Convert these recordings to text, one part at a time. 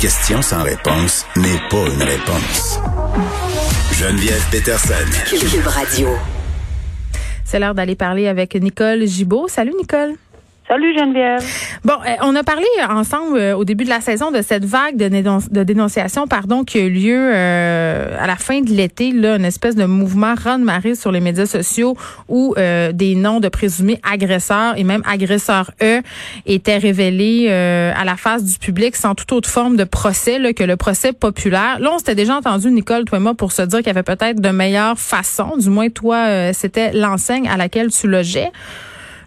question sans réponse n'est pas une réponse. Geneviève Peterson. Cube Radio. C'est l'heure d'aller parler avec Nicole Gibault. Salut Nicole. Salut Geneviève. Bon, euh, on a parlé ensemble euh, au début de la saison de cette vague de, dénonciation pardon, qui a eu lieu euh, à la fin de l'été, là, une espèce de mouvement rend-marée sur les médias sociaux où des noms de présumés agresseurs et même agresseurs eux étaient révélés à la face du public sans toute autre forme de procès là, que le procès populaire. Là, on s'était déjà entendu, Nicole, toi et moi, pour se dire qu'il y avait peut-être de meilleures façons. Du moins, toi, c'était l'enseigne à laquelle tu logeais.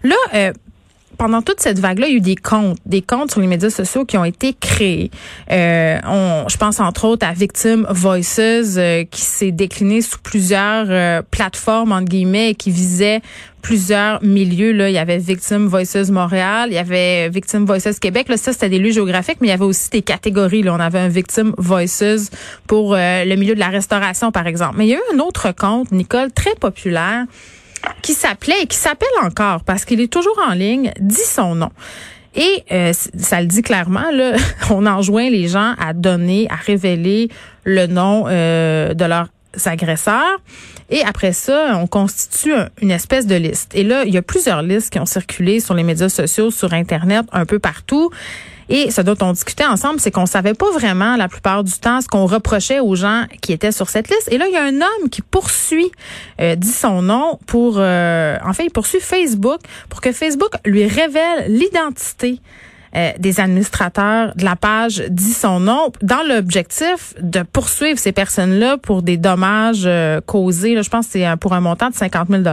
Là, pendant toute cette vague-là, il y a eu des comptes, des comptes sur les médias sociaux qui ont été créés. Euh, on, je pense entre autres à Victim Voices, euh, qui s'est décliné sous plusieurs euh, plateformes entre guillemets, et qui visait plusieurs milieux. Là, il y avait Victim Voices Montréal, il y avait Victim Voices Québec. Là, ça c'était des lieux géographiques, mais il y avait aussi des catégories. Là, on avait un Victim Voices pour le milieu de la restauration, par exemple. Mais il y a eu un autre compte, Nicole, très populaire qui s'appelait et qui s'appelle encore parce qu'il est toujours en ligne, dit son nom. Et euh, ça le dit clairement, là, on enjoint les gens à donner, à révéler le nom euh, de leurs agresseurs. Et après ça, on constitue une espèce de liste. Et là, il y a plusieurs listes qui ont circulé sur les médias sociaux, sur Internet, un peu partout. Et ce dont on discutait ensemble, c'est qu'on savait pas vraiment la plupart du temps ce qu'on reprochait aux gens qui étaient sur cette liste. Et là, il y a un homme qui poursuit, euh, dit son nom, pour, euh, en il poursuit Facebook pour que Facebook lui révèle l'identité euh, des administrateurs de la page dit son nom dans l'objectif de poursuivre ces personnes-là pour des dommages causés. Là, je pense que c'est pour un montant de 50 000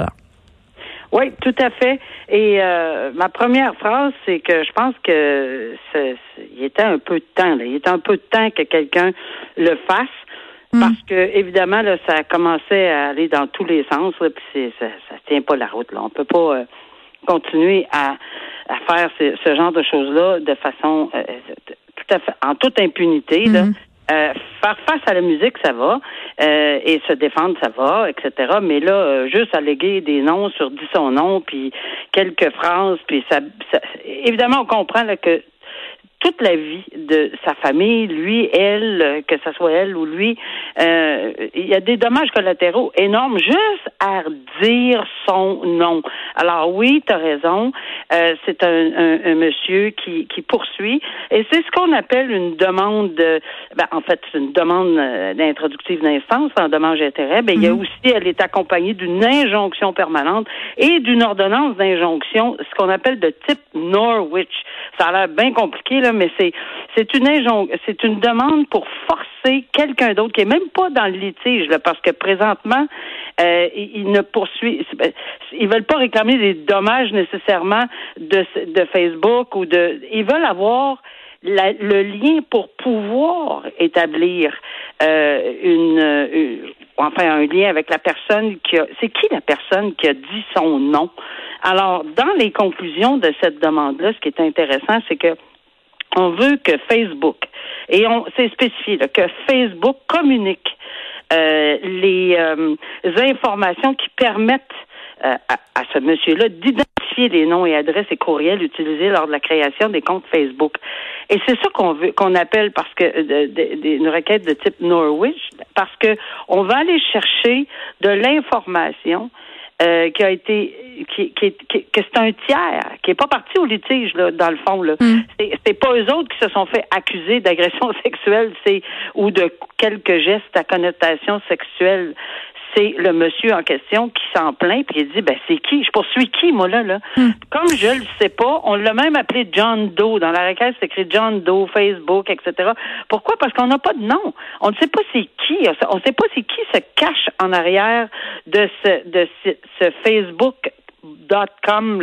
oui, tout à fait. Et euh, ma première phrase, c'est que je pense que il était un peu de temps. Là. Il était un peu de temps que quelqu'un le fasse. Mm. Parce que évidemment là, ça commençait à aller dans tous les sens. Là, puis ça, ça tient pas la route. Là, on peut pas euh, continuer à, à faire ce, genre de choses là de façon euh, tout à fait en toute impunité. Là. Mm. Euh, faire face à la musique, ça va, euh, et se défendre, ça va, etc. Mais là, euh, juste alléguer des noms sur dit son nom, puis quelques phrases, puis ça, ça évidemment, on comprend là, que toute la vie de sa famille, lui, elle, que ce soit elle ou lui, euh, il y a des dommages collatéraux énormes juste à dire son nom. Alors oui, tu as raison, euh, c'est un, un, monsieur qui, qui poursuit et c'est ce qu'on appelle une demande, de, ben, en fait, c'est une demande euh, d'introductive d'instance en dommage d'intérêt. Ben, il y a mhm. aussi, elle est accompagnée d'une injonction permanente et d'une ordonnance d'injonction, ce qu'on appelle de type Norwich. Ça a l'air bien compliqué, là, mais c'est c'est une c'est une demande pour forcer quelqu'un d'autre qui est même pas dans le litige, là, parce que présentement, euh, ils ne poursuivent, ben, ils veulent pas réclamer des dommages nécessairement de, de Facebook ou de, ils veulent avoir le lien pour pouvoir établir euh, une, enfin un lien avec la personne qui a c'est qui la personne qui a dit son nom? Alors dans les conclusions de cette demande là, ce qui est intéressant, c'est que on veut que Facebook, et on c'est spécifié, que Facebook communique euh, les euh, informations qui permettent euh, à, ce monsieur-là d'identifier les noms et adresses et courriels utilisés lors de la création des comptes Facebook. Et c'est ça qu'on veut, qu'on appelle parce que une requête de type Norwich, parce que on va aller chercher de l'information euh, qui a été qui, qui, qui que c'est un tiers qui est pas parti au litige là dans le fond là. Mm. c'est pas eux autres qui se sont fait accuser d'agression sexuelle c'est ou de quelques gestes à connotation sexuelle. C'est le monsieur en question qui s'en plaint puis il dit ben c'est qui? Je poursuis qui moi là là? Hmm. comme je le sais pas on l'a même appelé John Doe. Dans la requête c'est écrit John Doe Facebook etc pourquoi? Parce qu'on n'a pas de nom. On ne sait pas c'est qui. On ne sait pas c'est qui se cache en arrière de ce de ce, Facebook .com,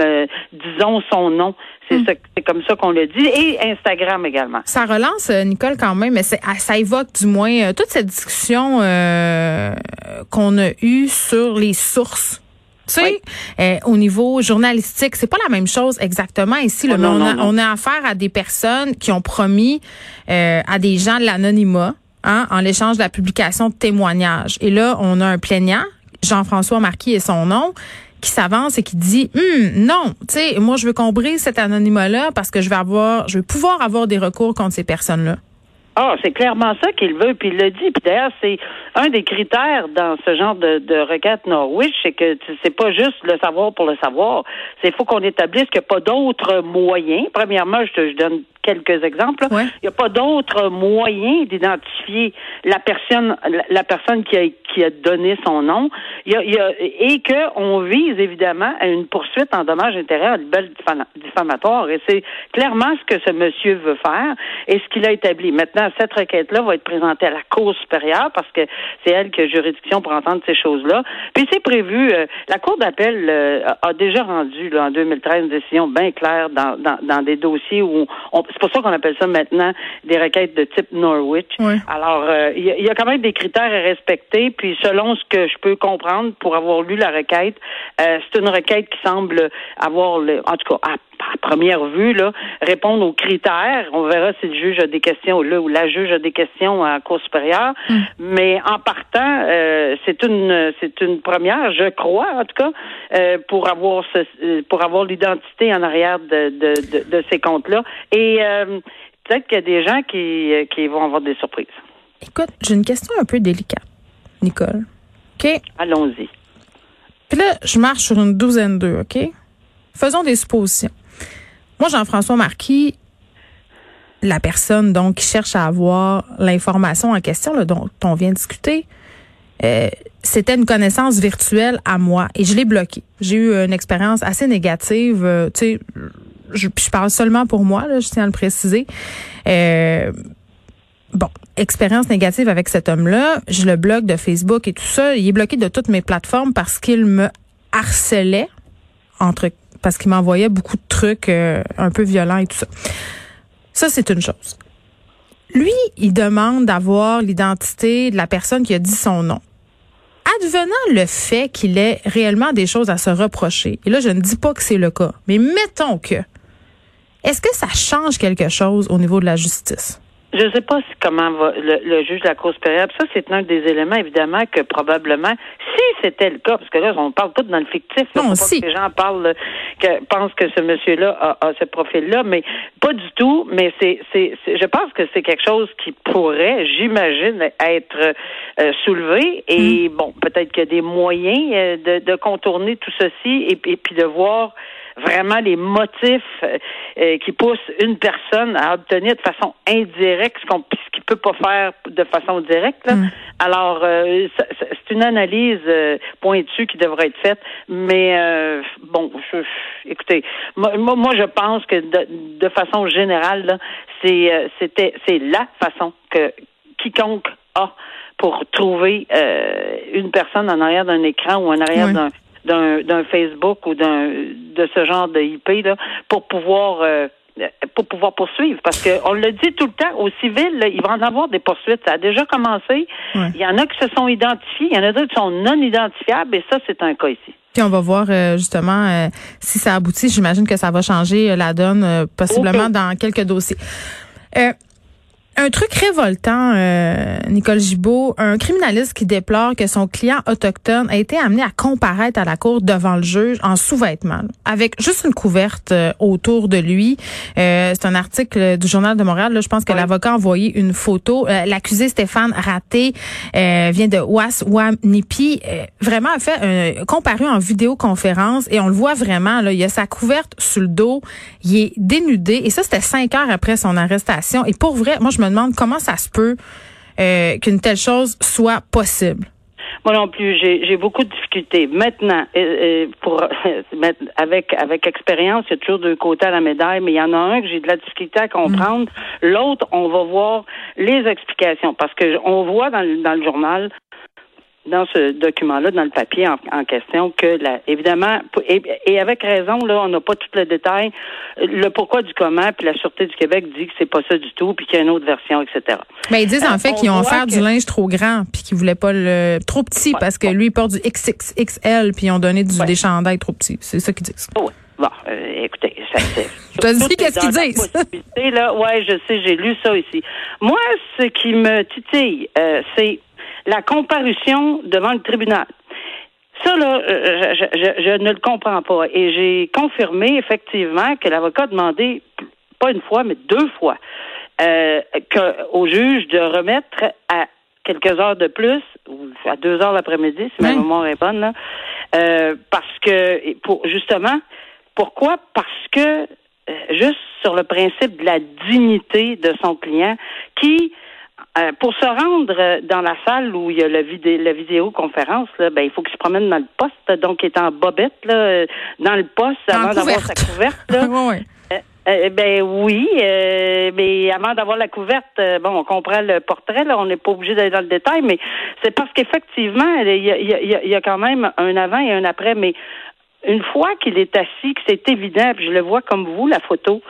disons son nom. Hmm. C'est comme ça qu'on le dit. Et Instagram également. Ça relance, euh, Nicole, quand même, mais ah, ça évoque du moins euh, toute cette discussion euh, qu'on a eue sur les sources. Tu sais, au niveau journalistique, c'est pas la même chose exactement ici. Oh on, a, affaire à des personnes qui ont promis à des gens de l'anonymat hein, en l'échange de la publication de témoignages. Et là, on a un plaignant, Jean-François Marquis et son nom, qui s'avance et qui dit hum, non, tu sais, moi je veux qu'on brise cet anonymat là parce que je vais avoir je vais pouvoir avoir des recours contre ces personnes-là. Ah, c'est clairement ça qu'il veut, puis il le dit. Puis d'ailleurs, c'est un des critères dans ce genre de, de requête Norwich, c'est que c'est pas juste le savoir pour le savoir. C'est faut qu'on établisse qu'il n'y a pas d'autres moyens. Premièrement, je te je donne quelques exemples. Il n'y a pas d'autre moyen d'identifier la personne, la personne qui a, qui a donné son nom. Il y a, il y a, et qu'on vise évidemment à une poursuite en dommages intérêts à libelle diffamatoire. Et c'est clairement ce que ce monsieur veut faire et ce qu'il a établi. Maintenant, cette requête-là va être présentée à la Cour supérieure parce que c'est elle qui a juridiction pour entendre ces choses-là. Puis c'est prévu, euh, la Cour d'appel euh, a déjà rendu là, en 2013 une décision bien claire dans, dans, dans des dossiers où on, c'est pour ça qu'on appelle ça maintenant des requêtes de type Norwich. Alors, euh, il y, a quand même des critères à respecter. Puis, selon ce que je peux comprendre, pour avoir lu la requête, euh, c'est une requête qui semble avoir, le, en tout cas, à, première vue, là, répondre aux critères. On verra si le juge a des questions là ou la juge a des questions à la Cour supérieure. Hmm. Mais en partant, euh, c'est une c'est une première, je crois, en tout cas, pour avoir ce, pour avoir l'identité en arrière de, de, de ces comptes-là. Et euh, peut-être qu'il y a des gens qui, euh, qui vont avoir des surprises. Écoute, j'ai une question un peu délicate, Nicole. OK? Allons-y. Puis là, je marche sur une douzaine d'eux, OK? Faisons des suppositions. Moi, Jean-François Marquis, la personne donc qui cherche à avoir l'information en question là, dont on vient de discuter, euh, c'était une connaissance virtuelle à moi et je l'ai bloqué. J'ai eu une expérience assez négative. tu sais, je, parle seulement pour moi, là, je tiens à le préciser. Euh, bon, expérience négative avec cet homme-là. Je le bloque de Facebook et tout ça. Il est bloqué de toutes mes plateformes parce qu'il me harcelait entre parce qu'il m'envoyait beaucoup de trucs euh, un peu violents et tout ça. Ça, c'est une chose. Lui, il demande d'avoir l'identité de la personne qui a dit son nom advenant le fait qu'il ait réellement des choses à se reprocher, et là, je ne dis pas que c'est le cas, mais mettons que, est-ce que ça change quelque chose au niveau de la justice? Je ne sais pas comment va le, juge de la Cour supérieure. Ça, c'est un des éléments, évidemment, que probablement, si c'était le cas, parce que là, on parle tout dans le fictif. non, si. Que les gens parlent, que pensent que ce monsieur-là a, ce profil-là, mais pas du tout. Mais c'est, c'est, je pense que c'est quelque chose qui pourrait, j'imagine, être euh, soulevé. Et mm. bon, peut-être qu'il y a des moyens euh, de, de contourner tout ceci et, et puis de voir vraiment les motifs euh, euh, qui poussent une personne à obtenir de façon indirecte ce qu'on ce qu'il peut pas faire de façon directe. Mm. Alors, euh, c'est une analyse pointue qui devrait être faite, mais bon, je, écoutez, moi, moi, je pense que de, de façon générale, c'est c'était c'est la façon que quiconque a pour trouver une personne en arrière d'un écran ou en arrière d'un d'un Facebook ou d'un de ce genre de IP là, pour pouvoir euh, pour pouvoir poursuivre. Parce qu'on le dit tout le temps, au civil, il va en avoir des poursuites. Ça a déjà commencé. Il y en a qui se sont identifiés, il y en a d'autres qui sont non identifiables, et ça, c'est un cas ici. Puis on va voir euh, justement euh, si ça aboutit. J'imagine que ça va changer la donne possiblement dans quelques dossiers. Un truc révoltant, euh, Nicole Gibault, un criminaliste qui déplore que son client autochtone a été amené à comparaître à la cour devant le juge en sous-vêtements, avec juste une couverte euh, autour de lui. Euh, c'est un article du Journal de Montréal. Là, je pense que l'avocat a envoyé une photo. L'accusé Stéphane Raté vient de Ouaswanipi. vraiment a fait un, comparu en vidéoconférence et on le voit vraiment. Là, il a sa couverte sur le dos. Il est dénudé et ça, c'était cinq heures après son arrestation. Et pour vrai, moi, je me me demande comment ça se peut euh, qu'une telle chose soit possible. Moi non plus, j'ai beaucoup de difficultés. Maintenant, euh, euh, pour avec avec expérience, il y a toujours deux côtés à la médaille, mais il y en a un que j'ai de la difficulté à comprendre. L'autre, on va voir les explications parce que on voit dans dans le journal dans ce document-là, dans le papier en, question, que la, évidemment, et, avec raison, là, on n'a pas tout le détail, le pourquoi du comment, puis la Sûreté du Québec dit que c'est pas ça du tout, puis qu'il y a une autre version, etc. Mais ils disent en euh, fait qu'ils ont offert du linge trop grand, puis qu'ils voulaient pas le trop petit, parce que lui, il porte du XXXL, puis ils ont donné du, des chandails trop petits. C'est ça qu'ils disent. Oui. Bon, euh, écoutez, ça, c'est. Tu as dit qu'est-ce qu'ils disent? là, ouais, je sais, j'ai lu ça ici. Moi, ce qui me titille, euh, c'est la comparution devant le tribunal. Ça, là, euh, je, ne le comprends pas. Et j'ai confirmé effectivement que l'avocat a demandé, pas une fois, mais deux fois, euh, que, au juge de remettre à quelques heures de plus, ou à deux heures l'après-midi, si ma Oui. mémoire est bonne, là, euh, parce que, pour justement, pourquoi? Parce que, euh, juste sur le principe de la dignité de son client, qui, euh, pour se rendre euh, dans la salle où il y a la, vidé la vidéoconférence, là, ben, il faut qu'il se promène dans le poste, donc il est en bobette, là, dans le poste, avant d'avoir sa couverte. Là. Ouais, ouais. Euh, euh, ben oui, euh, mais avant d'avoir la couverte, euh, bon, on comprend le portrait, là, on n'est pas obligé d'aller dans le détail, mais c'est parce qu'effectivement, il y a, il y, a, il y a quand même un avant et un après, mais une fois qu'il est assis, que c'est évident, puis je le vois comme vous, la photo,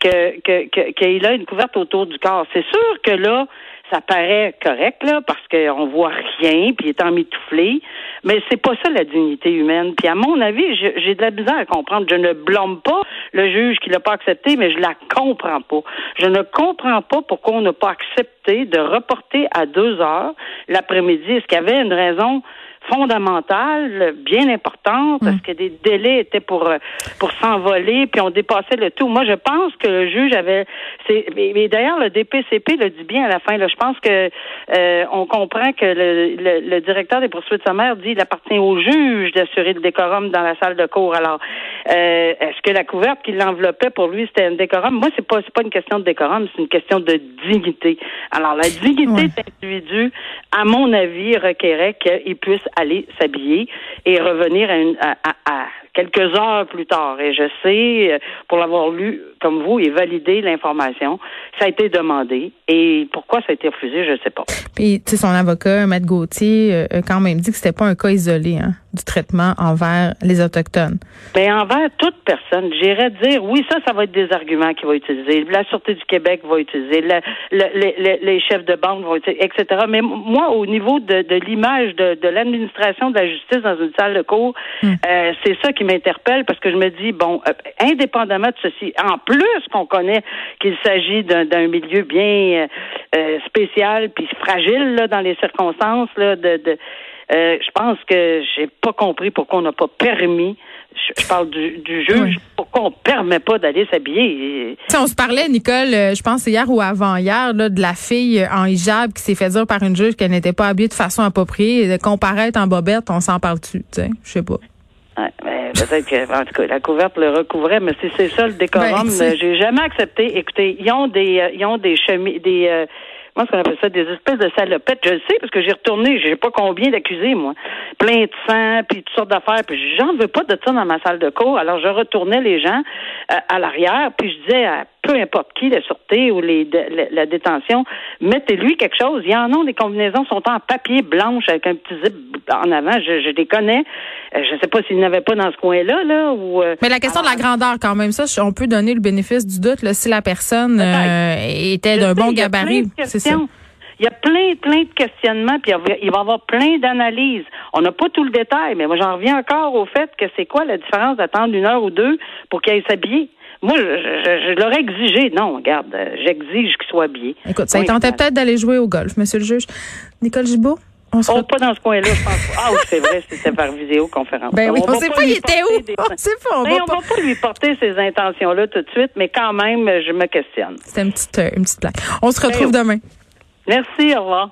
que que- que- qu'il a une couverte autour du corps. C'est sûr que là, ça paraît correct, là, parce qu'on voit rien, puis il est emmitouflé, mais c'est pas ça la dignité humaine. Puis à mon avis, j'ai de la misère à comprendre. Je ne blâme pas le juge qui l'a pas accepté, mais je la comprends pas. Je ne comprends pas pourquoi on n'a pas accepté de reporter à deux heures l'après-midi. Est-ce qu'il y avait une raison fondamentale, bien importante, parce que des délais étaient pour euh, pour s'envoler, puis on dépassait le tout. Moi, je pense que le juge avait, c'est, mais, mais d'ailleurs le DPCP le dit bien à la fin. Là, je pense que euh, on comprend que le, le, le directeur des poursuites sommaires dit il appartient au juge d'assurer le décorum dans la salle de cours. Alors, euh, est-ce que la couverte qui l'enveloppait pour lui c'était un décorum? Moi, c'est pas c'est pas une question de décorum, c'est une question de dignité. Alors, la dignité Ouais. de l'individu, à mon avis, requérait qu'il puisse aller s'habiller et revenir à, une, à, à- à quelques heures plus tard. Et je sais, euh, pour l'avoir lu comme vous et validé l'information, ça a été demandé. Et pourquoi ça a été refusé, je ne sais pas. Puis, tu sais, son avocat, Maître Gauthier, euh, a quand même dit que c'était pas un cas isolé hein, du traitement envers les Autochtones. Mais envers toute personne, j'irais dire, oui, ça, ça va être des arguments qu'il va utiliser. La Sûreté du Québec va utiliser, le- le- les- chefs de banque vont utiliser, etc. Mais moi, au niveau de, de l'image de, de l'administration de la justice dans une salle de cours, euh, c'est ça qui m'interpelle parce que je me dis, bon, euh, indépendamment de ceci, en plus qu'on connaît qu'il s'agit d'un milieu bien euh, euh, spécial puis fragile là, dans les circonstances là, de, de euh, je pense que j'ai pas compris pourquoi on n'a pas permis. Je, je parle du, du juge. Pourquoi on permet pas d'aller s'habiller Tu sais, on se parlait, Nicole, euh, je pense hier ou avant-hier, de la fille en hijab qui s'est fait dire par une juge qu'elle n'était pas habillée de façon appropriée et de comparaître en bobette, on s'en parle-tu, tu sais, je sais pas. Ouais, ben, peut-être que, en tout cas, la couverte le recouvrait, mais si c'est ça le décorum, Ben, j'ai jamais accepté. Écoutez, ils ont des, euh, ils ont des chemises, des, euh, comment qu'on appelle ça, des espèces de salopettes. Je le sais parce que j'ai retourné, je sais pas combien d'accusés, moi. Plein de sang, puis toutes sortes d'affaires, puis j'en veux pas de ça dans ma salle de cours. Alors, je retournais les gens euh, à l'arrière, puis je disais à peu importe qui, la sûreté ou les, la, la détention, mettez-lui quelque chose. Il y en a des combinaisons sont en papier blanche avec un petit zip en avant. Je, je les connais. Euh, je sais pas s'ils n'avaient pas dans ce coin-là, là, ou. euh, Mais la question de la grandeur, quand même, ça, on peut donner le bénéfice du doute là, si la personne euh, était d'un bon gabarit. C'est ça. Il y a plein, plein de questionnements, puis il va- y avoir plein d'analyses. On n'a pas tout le détail, mais moi, j'en reviens encore au fait que c'est quoi la différence d'attendre une heure ou deux pour qu'il aille s'habiller? Moi, je, je, je l'aurais exigé. Non, regarde, euh, j'exige qu'il soit habillé. Écoute, ça tentait peut-être d'aller jouer au golf, monsieur le juge. Nicole Gibault, on se Oh, retrouve. pas dans ce coin-là, je pense. Ah oui, c'est vrai, c'était par vidéoconférence. Ben oui, on va sait pas, il était où? des- On sait pas, on Mais va on pas. va pas lui porter ces intentions-là tout de suite, mais quand même, je me questionne. C'était une petite, euh, une petite plaque. On se retrouve Ben, demain. Merci, au revoir.